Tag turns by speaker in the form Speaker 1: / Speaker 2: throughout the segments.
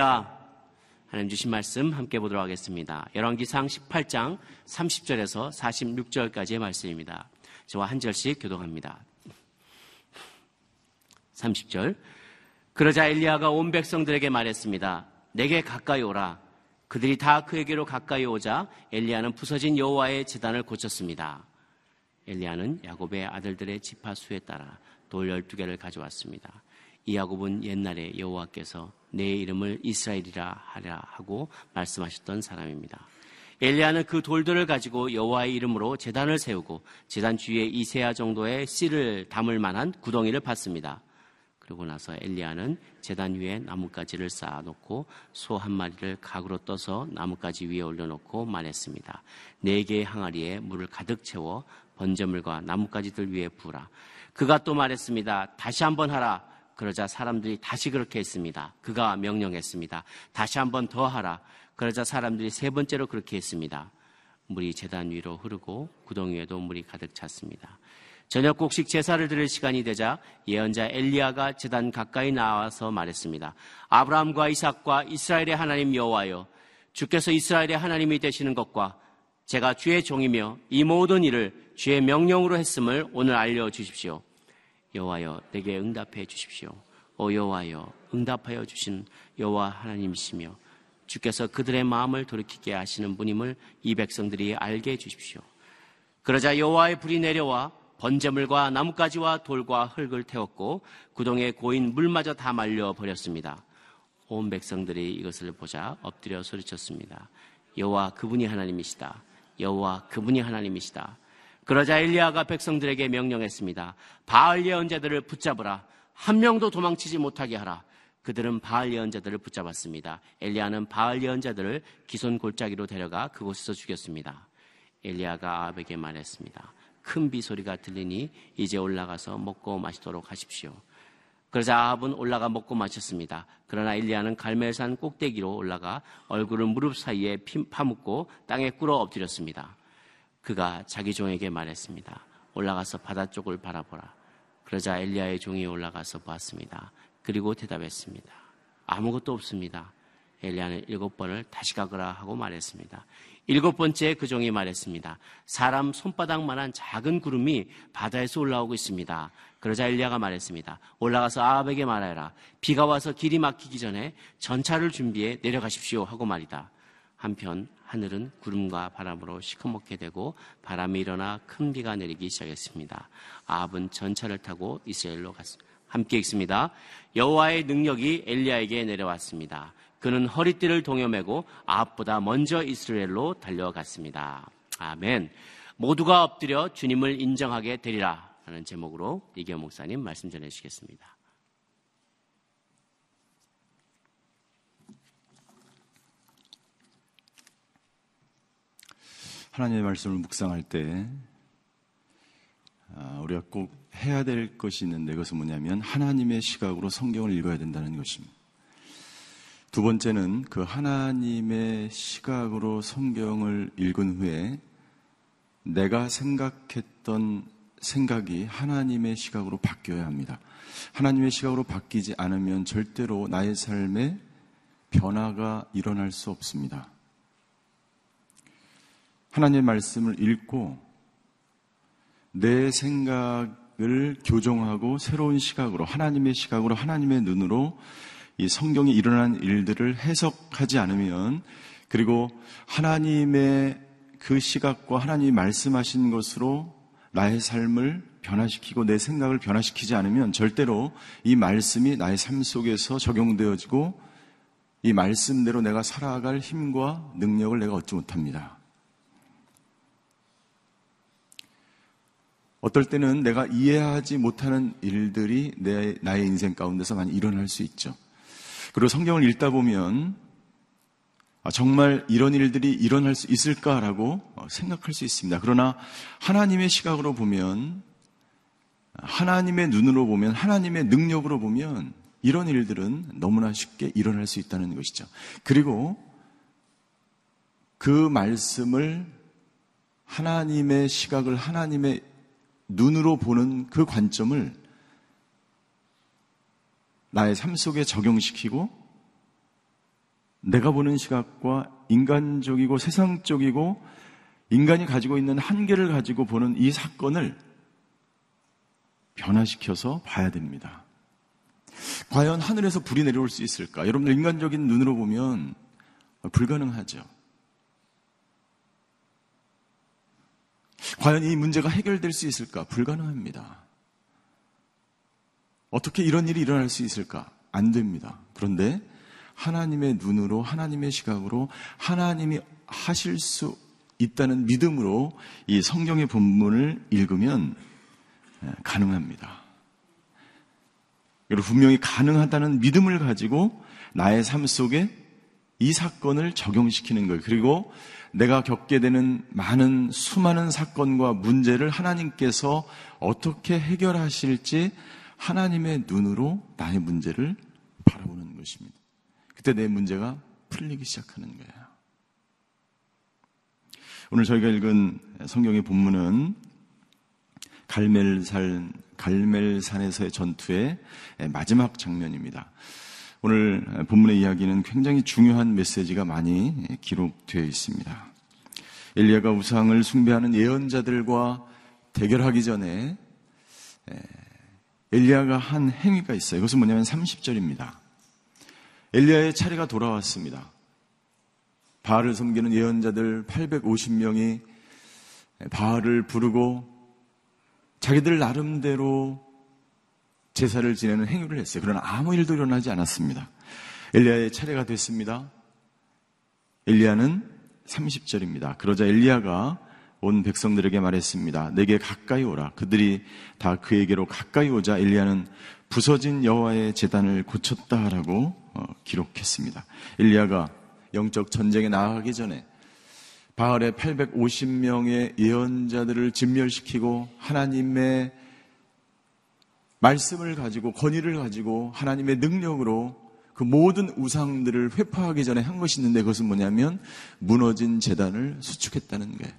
Speaker 1: 할렐루야. 하나님 주신 말씀 함께 보도록 하겠습니다. 열왕기상 18장 30절에서 46절까지의 말씀입니다. 저와 한 절씩 교독합니다. 30절. 그러자 엘리야가 온 백성들에게 말했습니다. 내게 가까이 오라. 그들이 다 그에게로 가까이 오자 엘리야는 부서진 여호와의 재단을 고쳤습니다. 엘리야는 야곱의 아들들의 지파 수에 따라 돌 12개를 가져왔습니다. 이 야곱은 옛날에 여호와께서 내 이름을 이스라엘이라 하라 하고 말씀하셨던 사람입니다. 엘리야는 그 돌들을 가지고 여호와의 이름으로 재단을 세우고 재단 주위에 이세아 정도의 씨를 담을 만한 구덩이를 팠습니다. 그러고 나서 엘리야는 재단 위에 나뭇가지를 쌓아놓고 소 한 마리를 각으로 떠서 나뭇가지 위에 올려놓고 말했습니다. 네 개의 항아리에 물을 가득 채워 번제물과 나뭇가지들 위에 부으라. 그가 또 말했습니다. 다시 한번 하라. 그러자 사람들이 다시 그렇게 했습니다. 그가 명령했습니다. 다시 한 번 더 하라. 그러자 사람들이 세 번째로 그렇게 했습니다. 물이 재단 위로 흐르고 구덩이 에도 물이 가득 찼습니다. 저녁 곡식 제사를 드릴 시간이 되자 예언자 엘리야가 재단 가까이 나와서 말했습니다. 아브라함과 이삭과 이스라엘의 하나님 여호와여 주께서 이스라엘의 하나님이 되시는 것과 제가 주의 종이며 이 모든 일을 주의 명령으로 했음을 오늘 알려 주십시오. 여호와여 내게 응답해 주십시오. 오 여호와여 응답하여 주신 여호와 하나님이시며 주께서 그들의 마음을 돌이키게 하시는 분임을 이 백성들이 알게 해 주십시오. 그러자 여호와의 불이 내려와 번제물과 나뭇가지와 돌과 흙을 태웠고 구덩에 고인 물마저 다 말려 버렸습니다. 온 백성들이 이것을 보자 엎드려 소리쳤습니다. 여호와 그분이 하나님이시다. 여호와 그분이 하나님이시다. 그러자 엘리야가 백성들에게 명령했습니다. 바알 예언자들을 붙잡으라. 한 명도 도망치지 못하게 하라. 그들은 바알 예언자들을 붙잡았습니다. 엘리야는 바알 예언자들을 기손 골짜기로 데려가 그곳에서 죽였습니다. 엘리야가 아합에게 말했습니다. 큰 비소리가 들리니 이제 올라가서 먹고 마시도록 하십시오. 그러자 아합은 올라가 먹고 마셨습니다. 그러나 일리아는 갈멜산 꼭대기로 올라가 얼굴을 무릎 사이에 파묻고 땅에 꿇어 엎드렸습니다. 그가 자기 종에게 말했습니다. 올라가서 바다 쪽을 바라보라. 그러자 엘리야의 종이 올라가서 보았습니다. 그리고 대답했습니다. 아무것도 없습니다. 엘리야는 일곱 번을 다시 가거라 하고 말했습니다. 일곱 번째 그 종이 말했습니다. 사람 손바닥만한 작은 구름이 바다에서 올라오고 있습니다. 그러자 엘리야가 말했습니다. 올라가서 아합에게 말하라. 비가 와서 길이 막히기 전에 전차를 준비해 내려가십시오 하고 말이다. 한편 하늘은 구름과 바람으로 시커멓게 되고 바람이 일어나 큰 비가 내리기 시작했습니다. 아합은 전차를 타고 이스라엘로 갔습니다. 함께 읽습니다. 여호와의 능력이 엘리야에게 내려왔습니다. 그는 허리띠를 동여매고 아합보다 먼저 이스라엘로 달려갔습니다. 아멘. 모두가 엎드려 주님을 인정하게 되리라 하는 제목으로 이기호 목사님 말씀 전해 주시겠습니다.
Speaker 2: 하나님의 말씀을 묵상할 때 아, 우리가 꼭 해야 될 것이 있는데 그것은 뭐냐면 하나님의 시각으로 성경을 읽어야 된다는 것입니다. 두 번째는 그 하나님의 시각으로 성경을 읽은 후에 내가 생각했던 생각이 하나님의 시각으로 바뀌어야 합니다. 하나님의 시각으로 바뀌지 않으면 절대로 나의 삶에 변화가 일어날 수 없습니다. 하나님의 말씀을 읽고 내 생각을 교정하고 새로운 시각으로 하나님의 시각으로 하나님의 눈으로 이 성경에 일어난 일들을 해석하지 않으면 그리고 하나님의 그 시각과 하나님이 말씀하신 것으로 나의 삶을 변화시키고 내 생각을 변화시키지 않으면 절대로 이 말씀이 나의 삶 속에서 적용되어지고 이 말씀대로 내가 살아갈 힘과 능력을 내가 얻지 못합니다. 어떨 때는 내가 이해하지 못하는 일들이 내, 나의 인생 가운데서 많이 일어날 수 있죠. 그리고 성경을 읽다 보면 아, 정말 이런 일들이 일어날 수 있을까라고 어, 생각할 수 있습니다. 그러나 하나님의 시각으로 보면 하나님의 눈으로 보면 하나님의 능력으로 보면 이런 일들은 너무나 쉽게 일어날 수 있다는 것이죠. 그리고 그 말씀을 하나님의 시각을 하나님의 눈으로 보는 그 관점을 나의 삶 속에 적용시키고 내가 보는 시각과 인간적이고 세상적이고 인간이 가지고 있는 한계를 가지고 보는 이 사건을 변화시켜서 봐야 됩니다. 과연 하늘에서 불이 내려올 수 있을까? 여러분들 인간적인 눈으로 보면 불가능하죠. 과연 이 문제가 해결될 수 있을까? 불가능합니다. 어떻게 이런 일이 일어날 수 있을까? 안 됩니다. 그런데 하나님의 눈으로, 하나님의 시각으로 하나님이 하실 수 있다는 믿음으로 이 성경의 본문을 읽으면 가능합니다. 그리고 분명히 가능하다는 믿음을 가지고 나의 삶 속에 이 사건을 적용시키는 거예요. 그리고 내가 겪게 되는 많은 수많은 사건과 문제를 하나님께서 어떻게 해결하실지 하나님의 눈으로 나의 문제를 바라보는 것입니다. 그때 내 문제가 풀리기 시작하는 거예요. 오늘 저희가 읽은 성경의 본문은 갈멜산, 갈멜산에서의 전투의 마지막 장면입니다. 오늘 본문의 이야기는 굉장히 중요한 메시지가 많이 기록되어 있습니다. 엘리야가 우상을 숭배하는 예언자들과 대결하기 전에 엘리야가 한 행위가 있어요. 이것은 뭐냐면 30절입니다. 엘리야의 차례가 돌아왔습니다. 바알을 섬기는 예언자들 850명이 바알을 부르고 자기들 나름대로 제사를 지내는 행위를 했어요. 그러나 아무 일도 일어나지 않았습니다. 엘리야의 차례가 됐습니다. 엘리야는 30절입니다. 그러자 엘리야가 온 백성들에게 말했습니다. 내게 가까이 오라. 그들이 다 그에게로 가까이 오자 엘리야는 부서진 여호와의 재단을 고쳤다라고 어, 기록했습니다. 엘리야가 영적 전쟁에 나아가기 전에 바알의 850명의 예언자들을 진멸시키고 하나님의 말씀을 가지고 권위를 가지고 하나님의 능력으로 그 모든 우상들을 회파하기 전에 한 것이 있는데 그것은 뭐냐면 무너진 재단을 수축했다는 거예요.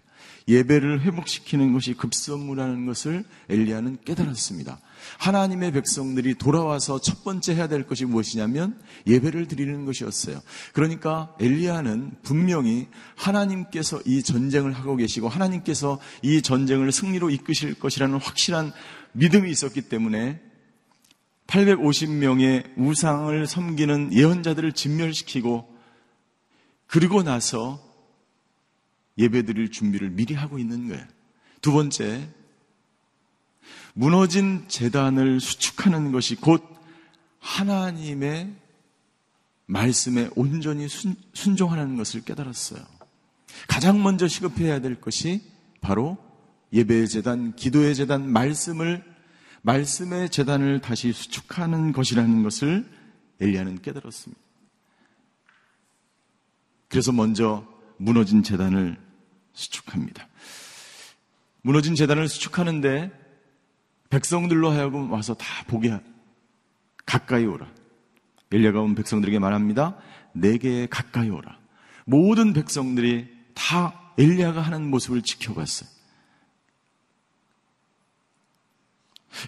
Speaker 2: 예배를 회복시키는 것이 급선무라는 것을 엘리야는 깨달았습니다. 하나님의 백성들이 돌아와서 첫 번째 해야 될 것이 무엇이냐면 예배를 드리는 것이었어요. 그러니까 엘리야는 분명히 하나님께서 이 전쟁을 하고 계시고 하나님께서 이 전쟁을 승리로 이끄실 것이라는 확실한 믿음이 있었기 때문에 850명의 우상을 섬기는 예언자들을 진멸시키고 그리고 나서 예배 드릴 준비를 미리 하고 있는 거예요. 두 번째, 무너진 재단을 수축하는 것이 곧 하나님의 말씀에 온전히 순, 순종하는 것을 깨달았어요. 가장 먼저 시급해야 될 것이 바로 예배의 재단, 기도의 재단, 말씀을 말씀의 재단을 다시 수축하는 것이라는 것을 엘리야는 깨달았습니다. 그래서 먼저 무너진 재단을 수축합니다. 무너진 재단을 수축하는데 백성들로 하여금 와서 다 보게 가까이 오라. 엘리야가 온 백성들에게 말합니다. 내게 가까이 오라. 모든 백성들이 다 엘리야가 하는 모습을 지켜봤어요.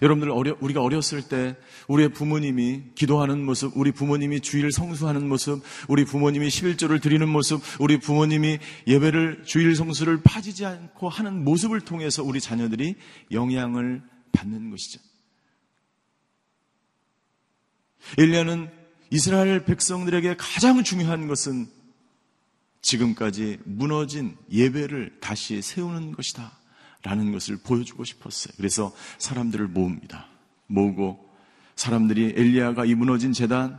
Speaker 2: 여러분들 어려, 우리가 어렸을 때 우리의 부모님이 기도하는 모습, 우리 부모님이 주일 성수하는 모습, 우리 부모님이 11조를 드리는 모습, 우리 부모님이 예배를 주일 성수를 빠지지 않고 하는 모습을 통해서 우리 자녀들이 영향을 받는 것이죠. 일리아는 이스라엘 백성들에게 가장 중요한 것은 지금까지 무너진 예배를 다시 세우는 것이다. 라는 것을 보여주고 싶었어요. 그래서 사람들을 모읍니다. 모으고 사람들이 엘리야가 이 무너진 재단을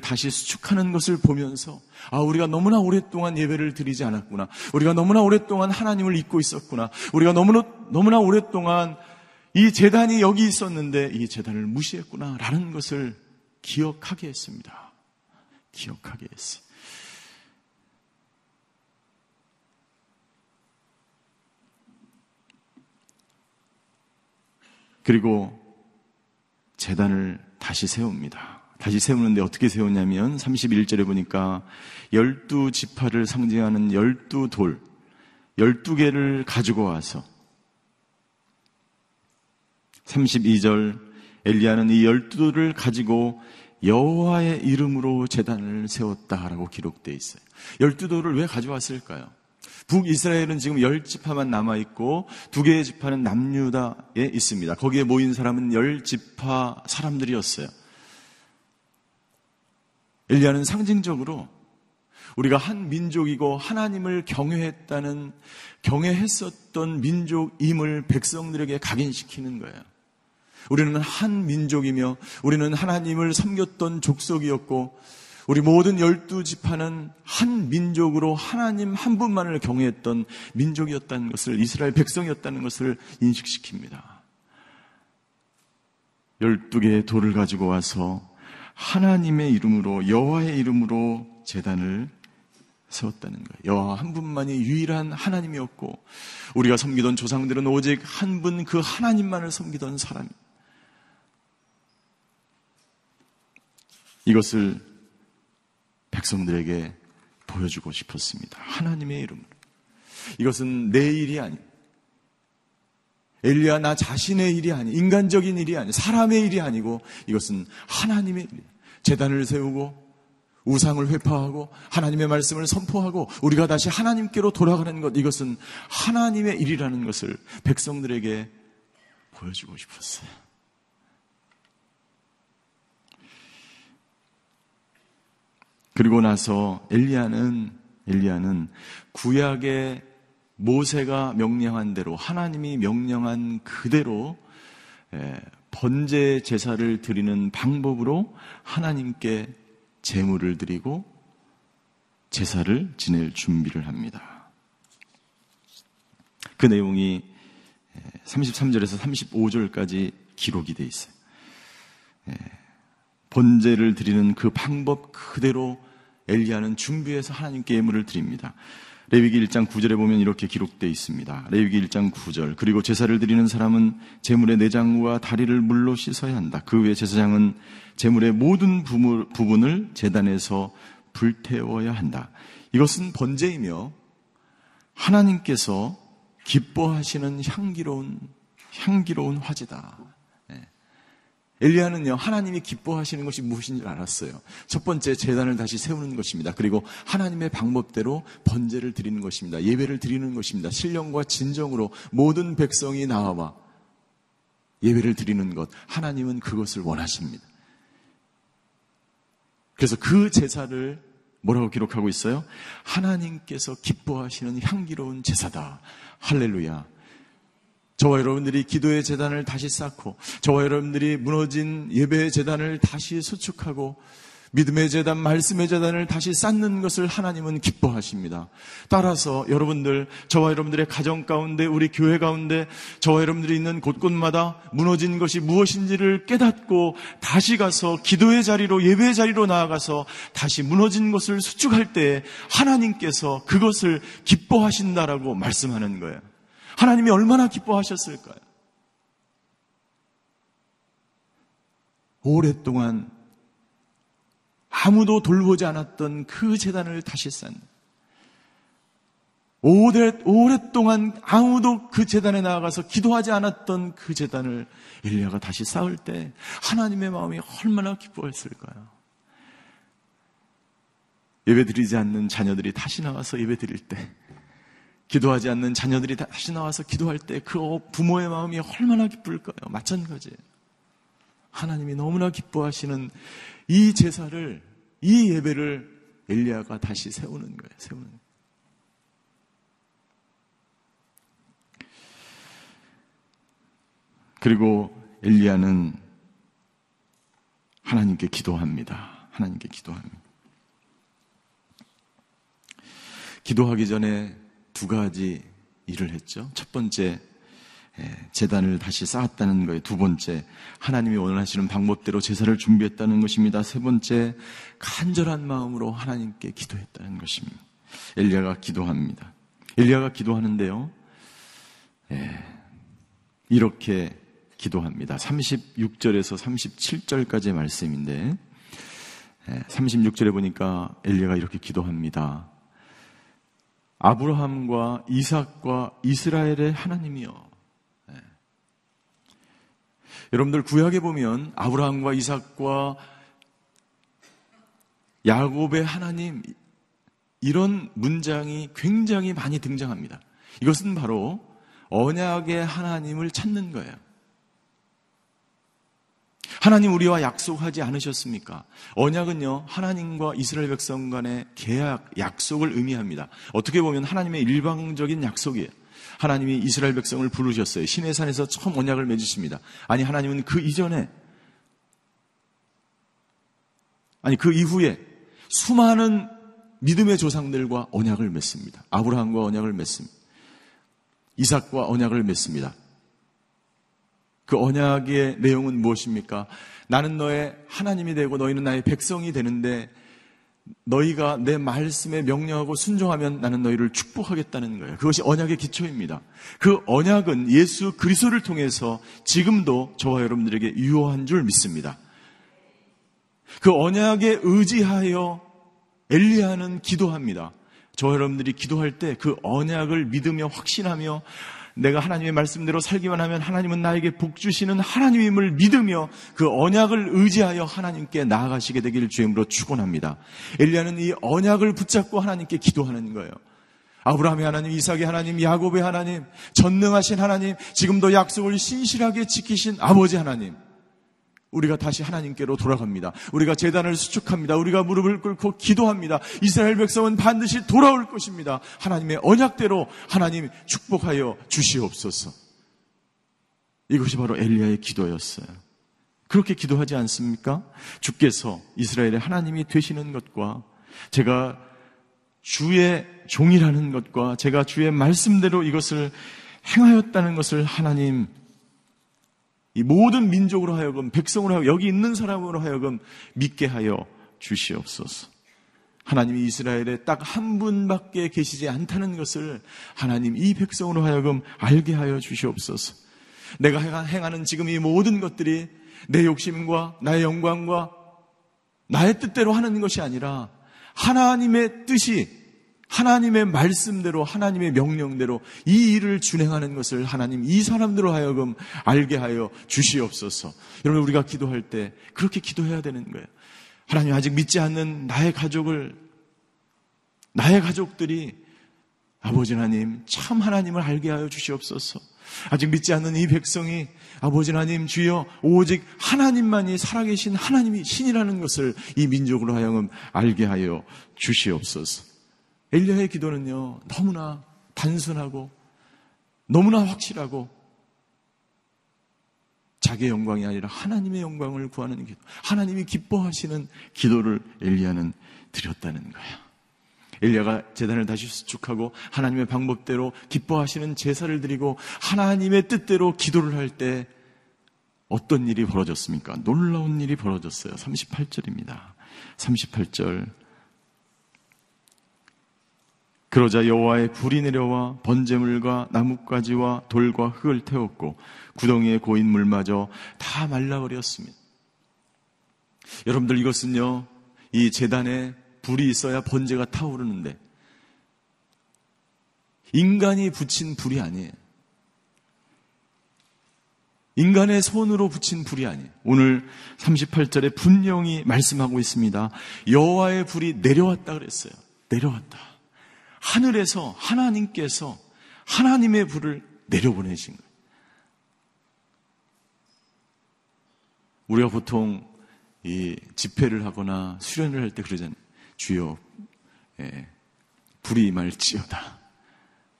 Speaker 2: 다시 수축하는 것을 보면서 아 우리가 너무나 오랫동안 예배를 드리지 않았구나. 우리가 너무나 오랫동안 하나님을 잊고 있었구나. 우리가 너무나 너무나 오랫동안 이 재단이 여기 있었는데 이 재단을 무시했구나라는 것을 기억하게 했습니다. 기억하게 했어요. 그리고 재단을 다시 세웁니다. 다시 세우는데 어떻게 세우냐면 31절에 보니까 12지파를 상징하는 12돌, 12개를 가지고 와서 32절 엘리야는 이 12돌을 가지고 여호와의 이름으로 재단을 세웠다라고 기록되어 있어요. 열두 돌을 왜 가져왔을까요? 북이스라엘은 지금 열 지파만 남아 있고 두 개의 지파는 남유다에 있습니다. 거기에 모인 사람은 열 지파 사람들이었어요. 엘리야는 상징적으로 우리가 한 민족이고 하나님을 경외했다는 경외했었던 민족임을 백성들에게 각인시키는 거예요. 우리는 한 민족이며 우리는 하나님을 섬겼던 족속이었고 우리 모든 열두 지파는 한 민족으로 하나님 한 분만을 경외했던 민족이었다는 것을 이스라엘 백성이었다는 것을 인식시킵니다. 열두 개의 돌을 가지고 와서 하나님의 이름으로 여호와의 이름으로 재단을 세웠다는 거예요. 여호와 한 분만이 유일한 하나님이었고 우리가 섬기던 조상들은 오직 한 분 그 하나님만을 섬기던 사람. 이것을 백성들에게 보여주고 싶었습니다. 하나님의 이름으로. 이것은 내 일이 아니 엘리야 나 자신의 일이 아니 인간적인 일이 아니 사람의 일이 아니고 이것은 하나님의 일. 재단을 세우고 우상을 회파하고 하나님의 말씀을 선포하고 우리가 다시 하나님께로 돌아가는 것 이것은 하나님의 일이라는 것을 백성들에게 보여주고 싶었어요. 그리고 나서 엘리야는 엘리야는 구약의 모세가 명령한 대로 하나님이 명령한 그대로 번제 제사를 드리는 방법으로 하나님께 제물을 드리고 제사를 지낼 준비를 합니다. 그 내용이 33절에서 35절까지 기록이 돼 있어요. 번제를 드리는 그 방법 그대로 엘리야는 준비해서 하나님께 예물을 드립니다. 레위기 1장 9절에 보면 이렇게 기록되어 있습니다. 레위기 1장 9절. 그리고 제사를 드리는 사람은 제물의 내장과 다리를 물로 씻어야 한다. 그 외에 제사장은 제물의 모든 부분을 재단에서 불태워야 한다. 이것은 번제이며 하나님께서 기뻐하시는 향기로운 향기로운 화제다. 엘리야는요, 하나님이 기뻐하시는 것이 무엇인지 알았어요. 첫 번째 재단을 다시 세우는 것입니다. 그리고 하나님의 방법대로 번제를 드리는 것입니다. 예배를 드리는 것입니다. 신령과 진정으로 모든 백성이 나와 예배를 드리는 것. 하나님은 그것을 원하십니다. 그래서 그 제사를 뭐라고 기록하고 있어요? 하나님께서 기뻐하시는 향기로운 제사다. 할렐루야. 저와 여러분들이 기도의 재단을 다시 쌓고 저와 여러분들이 무너진 예배의 재단을 다시 수축하고 믿음의 재단, 말씀의 재단을 다시 쌓는 것을 하나님은 기뻐하십니다. 따라서 여러분들, 저와 여러분들의 가정 가운데, 우리 교회 가운데, 저와 여러분들이 있는 곳곳마다 무너진 것이 무엇인지를 깨닫고 다시 가서 기도의 자리로, 예배의 자리로 나아가서 다시 무너진 것을 수축할 때 하나님께서 그것을 기뻐하신다라고 말씀하는 거예요. 하나님이 얼마나 기뻐하셨을까요? 오랫동안 아무도 돌보지 않았던 그 재단을 다시 쌓는 오래, 오랫동안 아무도 그 재단에 나아가서 기도하지 않았던 그 재단을 엘리야가 다시 쌓을 때 하나님의 마음이 얼마나 기뻐했을까요? 예배 드리지 않는 자녀들이 다시 나와서 예배 드릴 때 기도하지 않는 자녀들이 다시 나와서 기도할 때 그 부모의 마음이 얼마나 기쁠까요? 마찬가지예요. 하나님이 너무나 기뻐하시는 이 제사를, 이 예배를 엘리야가 다시 세우는 거예요. 세우는 거예요. 그리고 엘리야는 하나님께 기도합니다. 하나님께 기도합니다. 기도하기 전에 두 가지 일을 했죠. 첫 번째, 재단을 다시 쌓았다는 거예요. 두 번째, 하나님이 원하시는 방법대로 제사를 준비했다는 것입니다. 세 번째, 간절한 마음으로 하나님께 기도했다는 것입니다. 엘리야가 기도합니다. 엘리야가 기도하는데요. 예, 이렇게 기도합니다. 36절에서 37절까지의 말씀인데 36절에 보니까 엘리야가 이렇게 기도합니다. 아브라함과 이삭과 이스라엘의 하나님이요. 네. 여러분들 구약에 보면 아브라함과 이삭과 야곱의 하나님 이런 문장이 굉장히 많이 등장합니다. 이것은 바로 언약의 하나님을 찾는 거예요. 하나님 우리와 약속하지 않으셨습니까? 언약은요, 하나님과 이스라엘 백성 간의 계약, 약속을 의미합니다. 어떻게 보면 하나님의 일방적인 약속이에요. 하나님이 이스라엘 백성을 부르셨어요. 신의 산에서 처음 언약을 맺으십니다. 아니, 하나님은 그 이전에, 아니, 그 이후에 수많은 믿음의 조상들과 언약을 맺습니다. 아브라함과 언약을 맺습니다. 이삭과 언약을 맺습니다. 그 언약의 내용은 무엇입니까? 나는 너의 하나님이 되고 너희는 나의 백성이 되는데 너희가 내 말씀에 명령하고 순종하면 나는 너희를 축복하겠다는 거예요. 그것이 언약의 기초입니다. 그 언약은 예수 그리스도를 통해서 지금도 저와 여러분들에게 유효한 줄 믿습니다. 그 언약에 의지하여 엘리야는 기도합니다. 저와 여러분들이 기도할 때 그 언약을 믿으며 확신하며 내가 하나님의 말씀대로 살기만 하면 하나님은 나에게 복 주시는 하나님임을 믿으며 그 언약을 의지하여 하나님께 나아가시게 되기를 주임으로 축원합니다. 엘리야는 이 언약을 붙잡고 하나님께 기도하는 거예요. 아브라함의 하나님, 이삭의 하나님, 야곱의 하나님, 전능하신 하나님, 지금도 약속을 신실하게 지키신 아버지 하나님. 우리가 다시 하나님께로 돌아갑니다. 우리가 재단을 수축합니다. 우리가 무릎을 꿇고 기도합니다. 이스라엘 백성은 반드시 돌아올 것입니다. 하나님의 언약대로 하나님 축복하여 주시옵소서. 이것이 바로 엘리야의 기도였어요. 그렇게 기도하지 않습니까? 주께서 이스라엘의 하나님이 되시는 것과 제가 주의 종이라는 것과 제가 주의 말씀대로 이것을 행하였다는 것을 하나님 이 모든 민족으로 하여금 백성으로 하여금 여기 있는 사람으로 하여금 믿게 하여 주시옵소서. 하나님이 이스라엘에 딱 한 분밖에 계시지 않다는 것을 하나님 이 백성으로 하여금 알게 하여 주시옵소서. 내가 행하는 지금 이 모든 것들이 내 욕심과 나의 영광과 나의 뜻대로 하는 것이 아니라 하나님의 뜻이 하나님의 말씀대로 하나님의 명령대로 이 일을 준행하는 것을 하나님 이 사람들로 하여금 알게 하여 주시옵소서. 여러분 우리가 기도할 때 그렇게 기도해야 되는 거예요. 하나님 아직 믿지 않는 나의 가족을 나의 가족들이 아버지 하나님 참 하나님을 알게 하여 주시옵소서. 아직 믿지 않는 이 백성이 아버지 하나님 주여 오직 하나님만이 살아계신 하나님이 신이라는 것을 이 민족으로 하여금 알게 하여 주시옵소서. 엘리야의 기도는요, 너무나 단순하고, 너무나 확실하고, 자기의 영광이 아니라 하나님의 영광을 구하는 기도, 하나님이 기뻐하시는 기도를 엘리야는 드렸다는 거야. 엘리야가 재단을 다시 수축하고 하나님의 방법대로 기뻐하시는 제사를 드리고 하나님의 뜻대로 기도를 할 때 어떤 일이 벌어졌습니까? 놀라운 일이 벌어졌어요. 38절입니다. 38절 그러자 여호와의 불이 내려와 번제물과 나뭇가지와 돌과 흙을 태웠고 구덩이에 고인 물마저 다 말라버렸습니다. 여러분들 이것은요 이 재단에 불이 있어야 번제가 타오르는데 인간이 붙인 불이 아니에요. 인간의 손으로 붙인 불이 아니에요. 오늘 38절에 분명히 말씀하고 있습니다. 여호와의 불이 내려왔다 그랬어요. 내려왔다. 하늘에서 하나님께서 하나님의 불을 내려보내신 거예요. 우리가 보통 이 집회를 하거나 수련을 할 때 그러잖아요. 주여, 예, 불이 임할지어다.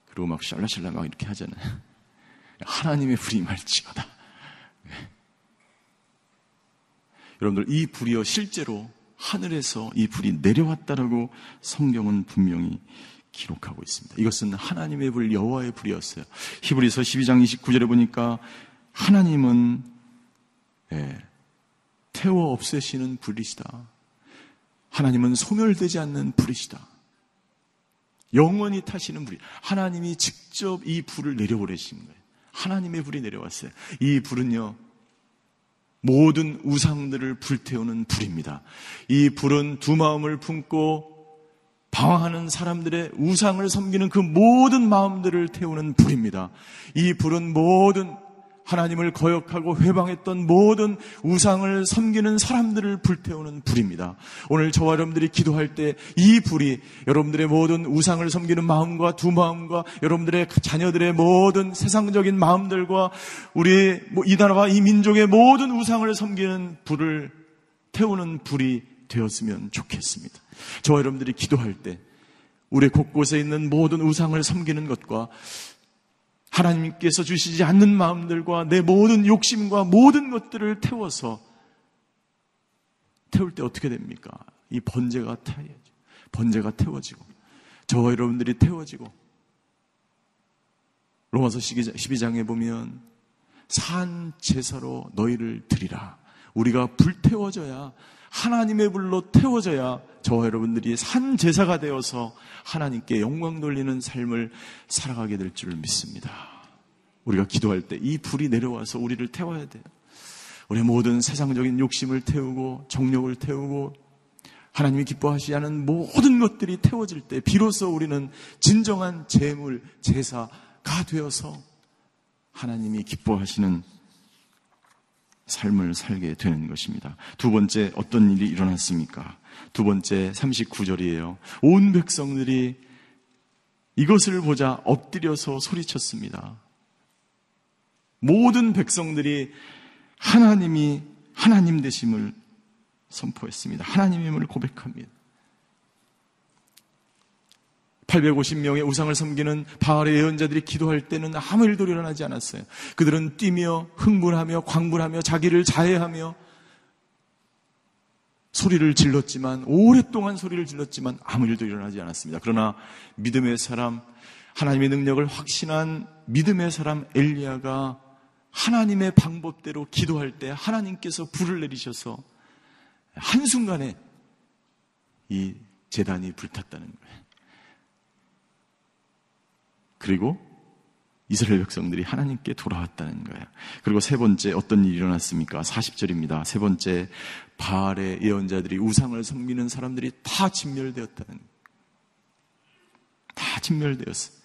Speaker 2: 그리고 막 샬라샬라 막 이렇게 하잖아요. 하나님의 불이 임할지어다. 예. 여러분들 이 불이요 실제로 하늘에서 이 불이 내려왔다라고 성경은 분명히 기록하고 있습니다. 이것은 하나님의 불, 여호와의 불이었어요. 히브리서 12장 29절에 보니까 하나님은 예, 태워 없애시는 불이시다. 하나님은 소멸되지 않는 불이시다. 영원히 타시는 불이. 하나님이 직접 이 불을 내려보내신 거예요. 하나님의 불이 내려왔어요. 이 불은요, 모든 우상들을 불태우는 불입니다. 이 불은 두 마음을 품고 방황하는 사람들의 우상을 섬기는 그 모든 마음들을 태우는 불입니다. 이 불은 모든 하나님을 거역하고 회방했던 모든 우상을 섬기는 사람들을 불태우는 불입니다. 오늘 저와 여러분들이 기도할 때 이 불이 여러분들의 모든 우상을 섬기는 마음과 두 마음과 여러분들의 자녀들의 모든 세상적인 마음들과 우리 뭐이 나라와 이 민족의 모든 우상을 섬기는 불을 태우는 불이 되었으면 좋겠습니다. 저와 여러분들이 기도할 때 우리 곳곳에 있는 모든 우상을 섬기는 것과 하나님께서 주시지 않는 마음들과 내 모든 욕심과 모든 것들을 태워서 태울 때 어떻게 됩니까? 이 번제가 타야죠. 번제가 태워지고 저와 여러분들이 태워지고 로마서 12장에 보면 산 제사로 너희를 드리라. 우리가 불태워져야 하나님의 불로 태워져야 저와 여러분들이 산 제사가 되어서 하나님께 영광 돌리는 삶을 살아가게 될 줄을 믿습니다. 우리가 기도할 때 이 불이 내려와서 우리를 태워야 돼요. 우리 모든 세상적인 욕심을 태우고 정욕을 태우고 하나님이 기뻐하시지 않은 모든 것들이 태워질 때 비로소 우리는 진정한 재물, 제사가 되어서 하나님이 기뻐하시는 삶을 살게 되는 것입니다. 두 번째 어떤 일이 일어났습니까? 두 번째 39절이에요. 온 백성들이 이것을 보자 엎드려서 소리쳤습니다. 모든 백성들이 하나님이 하나님 되심을 선포했습니다. 하나님임을 고백합니다. 850명의 우상을 섬기는 바알의 예언자들이 기도할 때는 아무 일도 일어나지 않았어요. 그들은 뛰며 흥분하며 광분하며 자기를 자해하며 소리를 질렀지만 오랫동안 소리를 질렀지만 아무 일도 일어나지 않았습니다. 그러나 믿음의 사람 하나님의 능력을 확신한 믿음의 사람 엘리야가 하나님의 방법대로 기도할 때 하나님께서 불을 내리셔서 한순간에 이 재단이 불탔다는 거예요. 그리고 이스라엘 백성들이 하나님께 돌아왔다는 거예요. 그리고 세 번째 어떤 일이 일어났습니까? 40절입니다. 세 번째 바알의 예언자들이 우상을 섬기는 사람들이 다 진멸되었다는. 다 진멸되었어요.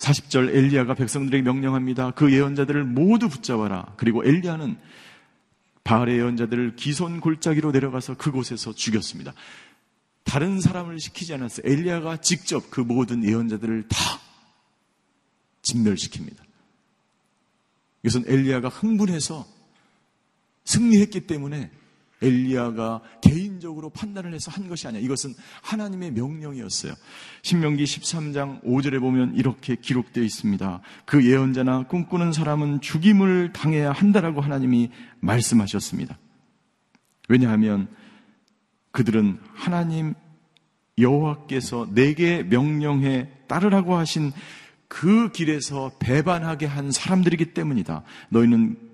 Speaker 2: 40절 엘리야가 백성들에게 명령합니다. 그 예언자들을 모두 붙잡아라. 그리고 엘리야는 바알의 예언자들을 기손 골짜기로 내려가서 그곳에서 죽였습니다. 다른 사람을 시키지 않았어요. 엘리야가 직접 그 모든 예언자들을 다 진멸시킵니다. 이것은 엘리야가 흥분해서 승리했기 때문에 엘리야가 개인적으로 판단을 해서 한 것이 아니야. 이것은 하나님의 명령이었어요. 신명기 13장 5절에 보면 이렇게 기록되어 있습니다. 그 예언자나 꿈꾸는 사람은 죽임을 당해야 한다라고 하나님이 말씀하셨습니다. 왜냐하면 그들은 하나님 여호와께서 내게 명령해 따르라고 하신 그 길에서 배반하게 한 사람들이기 때문이다. 너희는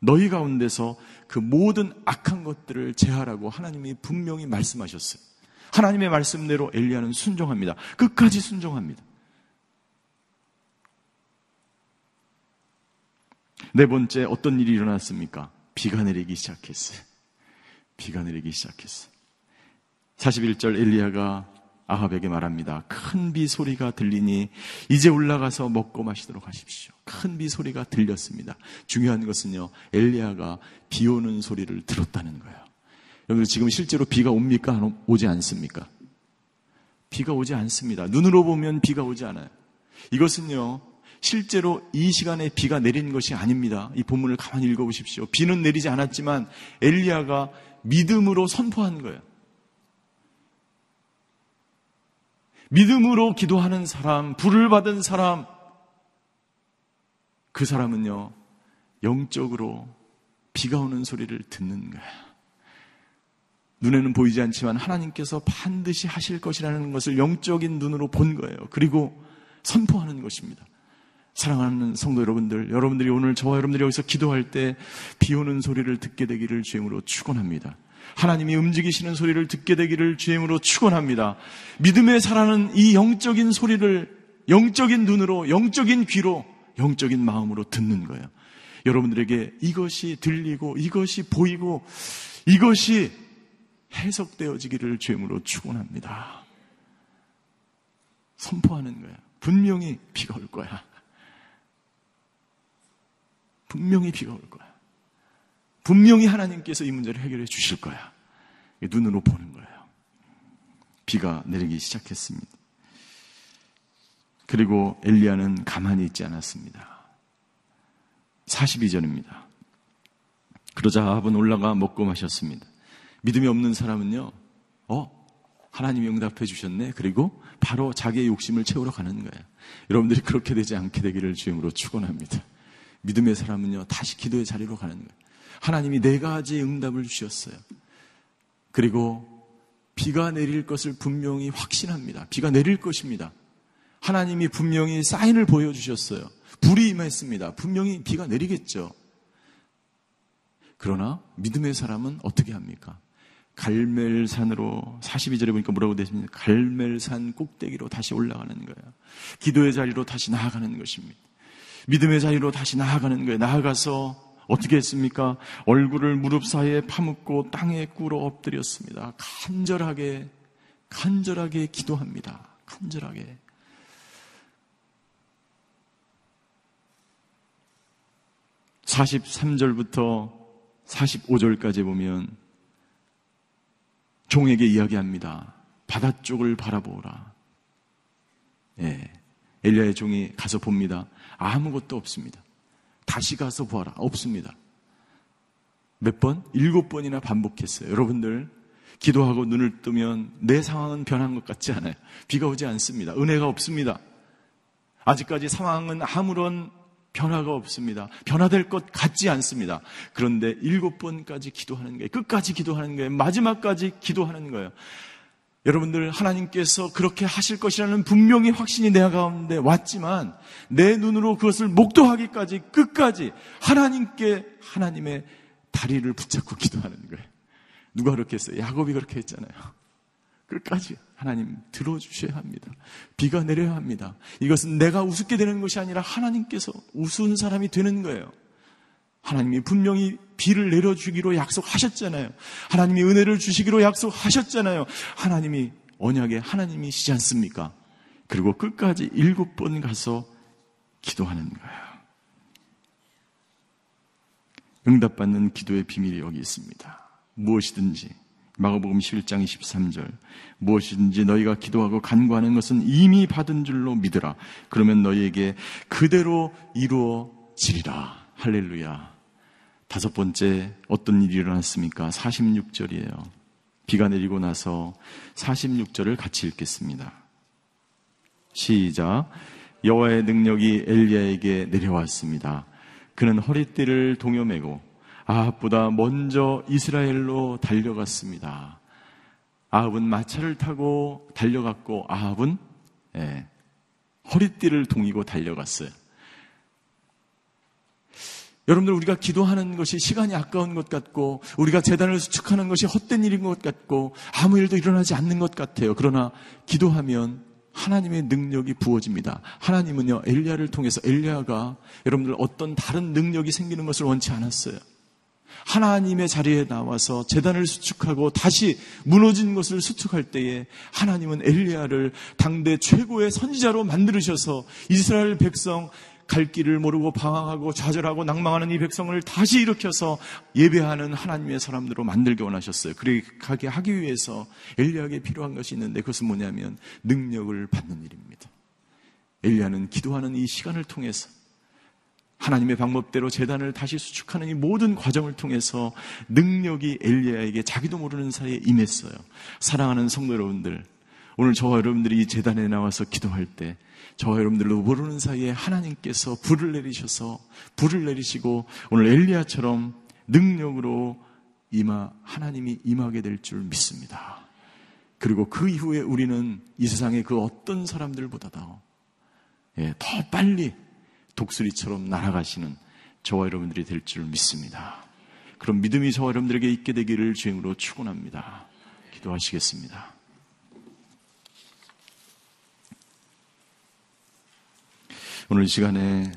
Speaker 2: 너희 가운데서 그 모든 악한 것들을 제하라고 하나님이 분명히 말씀하셨어요. 하나님의 말씀대로 엘리야는 순종합니다. 끝까지 순종합니다. 네 번째 어떤 일이 일어났습니까? 비가 내리기 시작했어요. 비가 내리기 시작했어요. 41절 엘리야가 아합에게 말합니다. 큰 비 소리가 들리니 이제 올라가서 먹고 마시도록 하십시오. 큰 비 소리가 들렸습니다. 중요한 것은요. 엘리야가 비 오는 소리를 들었다는 거예요. 여러분 지금 실제로 비가 옵니까? 오지 않습니까? 비가 오지 않습니다. 눈으로 보면 비가 오지 않아요. 이것은요. 실제로 이 시간에 비가 내린 것이 아닙니다. 이 본문을 가만히 읽어보십시오. 비는 내리지 않았지만 엘리야가 믿음으로 선포한 거예요. 믿음으로 기도하는 사람, 불을 받은 사람, 그 사람은요, 영적으로 비가 오는 소리를 듣는 거야. 눈에는 보이지 않지만 하나님께서 반드시 하실 것이라는 것을 영적인 눈으로 본 거예요. 그리고 선포하는 것입니다. 사랑하는 성도 여러분들, 여러분들이 오늘 저와 여러분들이 여기서 기도할 때 비 오는 소리를 듣게 되기를 주임으로 축원합니다. 하나님이 움직이시는 소리를 듣게 되기를 주임으로 축원합니다. 믿음에 살아는 이 영적인 소리를 영적인 눈으로, 영적인 귀로, 영적인 마음으로 듣는 거예요. 여러분들에게 이것이 들리고 이것이 보이고 이것이 해석되어지기를 주임으로 축원합니다. 선포하는 거야. 분명히 비가 올 거야. 분명히 비가 올 거야. 분명히 하나님께서 이 문제를 해결해 주실 거야. 눈으로 보는 거예요. 비가 내리기 시작했습니다. 그리고 엘리야는 가만히 있지 않았습니다. 42절입니다. 그러자 아합은 올라가 먹고 마셨습니다. 믿음이 없는 사람은요, 어? 하나님이 응답해 주셨네. 그리고 바로 자기의 욕심을 채우러 가는 거예요. 여러분들이 그렇게 되지 않게 되기를 주임으로 축원합니다. 믿음의 사람은요, 다시 기도의 자리로 가는 거예요. 하나님이 네 가지 응답을 주셨어요. 그리고 비가 내릴 것을 분명히 확신합니다. 비가 내릴 것입니다. 하나님이 분명히 사인을 보여주셨어요. 불이 임했습니다. 분명히 비가 내리겠죠. 그러나 믿음의 사람은 어떻게 합니까? 갈멜산으로 42절에 보니까 뭐라고 되십니까? 갈멜산 꼭대기로 다시 올라가는 거예요. 기도의 자리로 다시 나아가는 것입니다. 믿음의 자리로 다시 나아가는 거예요. 나아가서 어떻게 했습니까? 얼굴을 무릎 사이에 파묻고 땅에 꿇어 엎드렸습니다. 간절하게 간절하게 기도합니다. 간절하게. 43절부터 45절까지 보면 종에게 이야기합니다. 바다 쪽을 바라보라. 예. 엘리야의 종이 가서 봅니다. 아무것도 없습니다. 다시 가서 보아라. 없습니다. 몇 번? 일곱 번이나 반복했어요. 여러분들, 기도하고 눈을 뜨면 내 상황은 변한 것 같지 않아요. 비가 오지 않습니다. 은혜가 없습니다. 아직까지 상황은 아무런 변화가 없습니다. 변화될 것 같지 않습니다. 그런데 일곱 번까지 기도하는 거예요. 끝까지 기도하는 거예요. 마지막까지 기도하는 거예요. 여러분들 하나님께서 그렇게 하실 것이라는 분명히 확신이 내 가운데 왔지만 내 눈으로 그것을 목도하기까지 끝까지 하나님께 하나님의 다리를 붙잡고 기도하는 거예요. 누가 그렇게 했어요? 야곱이 그렇게 했잖아요. 끝까지 하나님 들어주셔야 합니다. 비가 내려야 합니다. 이것은 내가 우습게 되는 것이 아니라 하나님께서 우스운 사람이 되는 거예요. 하나님이 분명히 비를 내려주기로 약속하셨잖아요. 하나님이 은혜를 주시기로 약속하셨잖아요. 하나님이 언약의 하나님이시지 않습니까? 그리고 끝까지 일곱 번 가서 기도하는 거예요. 응답받는 기도의 비밀이 여기 있습니다. 무엇이든지 마가복음 11장 23절 무엇이든지 너희가 기도하고 간구하는 것은 이미 받은 줄로 믿으라. 그러면 너희에게 그대로 이루어지리라. 할렐루야. 다섯 번째 어떤 일이 일어났습니까? 46절이에요. 비가 내리고 나서 46절을 같이 읽겠습니다. 시작. 여호와의 능력이 엘리야에게 내려왔습니다. 그는 허리띠를 동여매고 아합보다 먼저 이스라엘로 달려갔습니다. 아합은 마차를 타고 달려갔고 아합은 예, 허리띠를 동이고 달려갔어요. 여러분들 우리가 기도하는 것이 시간이 아까운 것 같고 우리가 재단을 수축하는 것이 헛된 일인 것 같고 아무 일도 일어나지 않는 것 같아요. 그러나 기도하면 하나님의 능력이 부어집니다. 하나님은요 엘리야를 통해서 엘리야가 여러분들 어떤 다른 능력이 생기는 것을 원치 않았어요. 하나님의 자리에 나와서 재단을 수축하고 다시 무너진 것을 수축할 때에 하나님은 엘리야를 당대 최고의 선지자로 만들으셔서 이스라엘 백성 갈 길을 모르고 방황하고 좌절하고 낭망하는 이 백성을 다시 일으켜서 예배하는 하나님의 사람들로 만들기 원하셨어요. 그렇게 하기 위해서 엘리야에게 필요한 것이 있는데 그것은 뭐냐면 능력을 받는 일입니다. 엘리야는 기도하는 이 시간을 통해서 하나님의 방법대로 재단을 다시 수축하는 이 모든 과정을 통해서 능력이 엘리야에게 자기도 모르는 사이에 임했어요. 사랑하는 성도 여러분들, 오늘 저와 여러분들이 이 재단에 나와서 기도할 때 저와 여러분들도 모르는 사이에 하나님께서 불을 내리셔서 불을 내리시고 오늘 엘리야처럼 능력으로 임하 하나님이 임하게 될 줄 믿습니다. 그리고 그 이후에 우리는 이 세상의 그 어떤 사람들보다도 예, 더 빨리 독수리처럼 날아가시는 저와 여러분들이 될 줄 믿습니다. 그럼 믿음이 저와 여러분들에게 있게 되기를 주행으로 축원합니다. 기도하시겠습니다. 오늘 이 시간에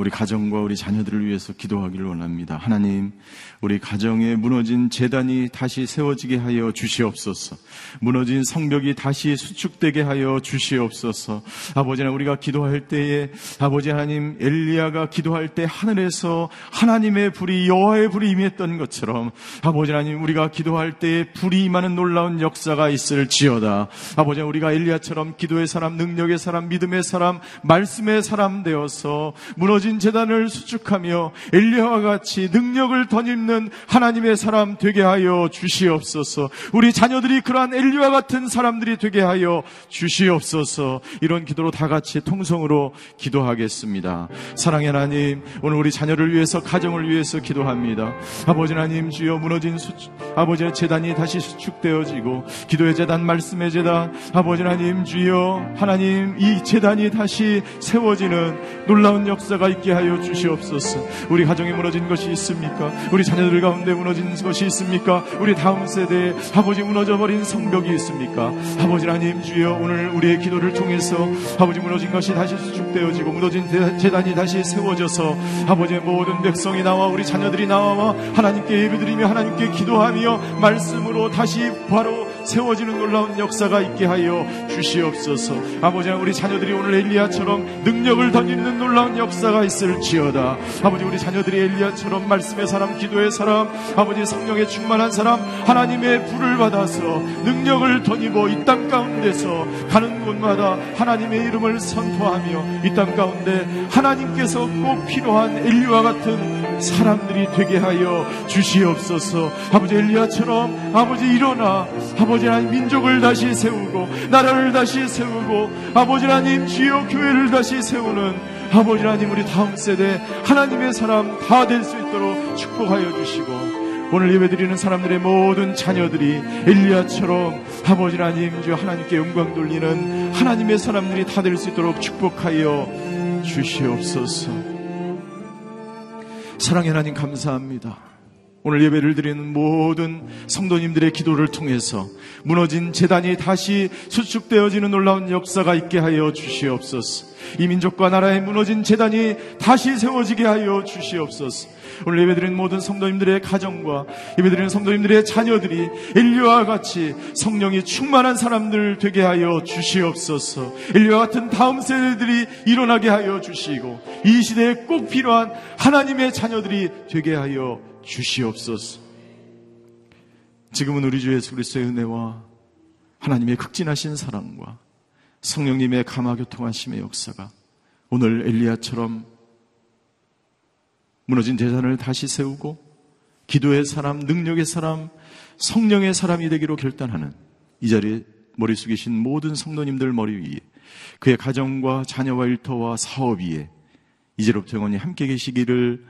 Speaker 2: 우리 가정과 우리 자녀들을 위해서 기도하기를 원합니다. 하나님, 우리 가정에 무너진 재단이 다시 세워지게 하여 주시옵소서. 무너진 성벽이 다시 수축되게 하여 주시옵소서. 아버지 나 우리가 기도할 때에 아버지 하나님 엘리야가 기도할 때 하늘에서 하나님의 불이 여호와의 불이 임했던 것처럼 아버지 하나님 우리가 기도할 때에 불이 임하는 놀라운 역사가 있을지어다. 아버지 우리가 엘리야처럼 기도의 사람, 능력의 사람, 믿음의 사람, 말씀의 사람 되어서 무너진 무너진 재단을 수축하며 엘리야와 같이 능력을 덧입는 하나님의 사람 되게 하여 주시옵소서. 우리 자녀들이 그러한 엘리와 같은 사람들이 되게 하여 주시옵소서. 이런 기도로 다 같이 통성으로 기도하겠습니다. 사랑의 하나님, 오늘 우리 자녀를 위해서 가정을 위해서 기도합니다. 아버지 하나님 주여 무너진 수축, 아버지의 재단이 다시 수축되어지고 기도의 재단, 말씀의 재단, 아버지 하나님 주여 하나님 이 재단이 다시 세워지는 놀라운 역사가 있 있게 하여 주시옵소서. 우리 가정에 무너진 것이 있습니까? 우리 자녀들 가운데 무너진 것이 있습니까? 우리 다음 세대에 아버지 무너져 버린 성벽이 있습니까? 아버지 하나님 주여 오늘 우리의 기도를 통해서 아버지 무너진 것이 다시 수축되어지고 무너진 재단이 다시 세워져서 아버지의 모든 백성이 나와 우리 자녀들이 나와 하나님께 예배드리며 하나님께 기도하며 말씀으로 다시 바로 세워지는 놀라운 역사가 있게 하여 주시옵소서. 아버지 우리 자녀들이 오늘 엘리야처럼 능력을 던지는 놀라운 역사가 있을지어다. 아버지 우리 자녀들이 엘리야처럼 말씀의 사람, 기도의 사람, 아버지 성령에 충만한 사람, 하나님의 불을 받아서 능력을 던지고 이땅 가운데서 가는 곳마다 하나님의 이름을 선포하며 이 땅 가운데 하나님께서 꼭 필요한 엘리와 같은 사람들이 되게 하여 주시옵소서. 아버지 엘리야처럼 아버지 일어나 아버지 하나님 민족을 다시 세우고 나라를 다시 세우고 아버지 하나님 주여 교회를 다시 세우는 아버지 하나님 우리 다음 세대 하나님의 사람 다 될 수 있도록 축복하여 주시고 오늘 예배드리는 사람들의 모든 자녀들이 엘리야처럼 아버지 하나님 주 하나님께 영광 돌리는 하나님의 사람들이 다 될 수 있도록 축복하여 주시옵소서. 사랑의 하나님 감사합니다. 오늘 예배를 드리는 모든 성도님들의 기도를 통해서 무너진 재단이 다시 수축되어지는 놀라운 역사가 있게 하여 주시옵소서. 이 민족과 나라의 무너진 재단이 다시 세워지게 하여 주시옵소서. 오늘 예배드리는 모든 성도님들의 가정과 예배드리는 성도님들의 자녀들이 엘리와 같이 성령이 충만한 사람들 되게 하여 주시옵소서. 엘리와 같은 다음 세대들이 일어나게 하여 주시고 이 시대에 꼭 필요한 하나님의 자녀들이 되게 하여 주시옵소서. 지금은 우리 주 예수 그리스도의 은혜와 하나님의 극진하신 사랑과 성령님의 감화 교통하심의 역사가 오늘 엘리야처럼 무너진 대산을 다시 세우고 기도의 사람, 능력의 사람, 성령의 사람이 되기로 결단하는 이 자리에 머리 숙이신 모든 성도님들 머리 위에 그의 가정과 자녀와 일터와 사업 위에 이제로부터 영원히 함께 계시기를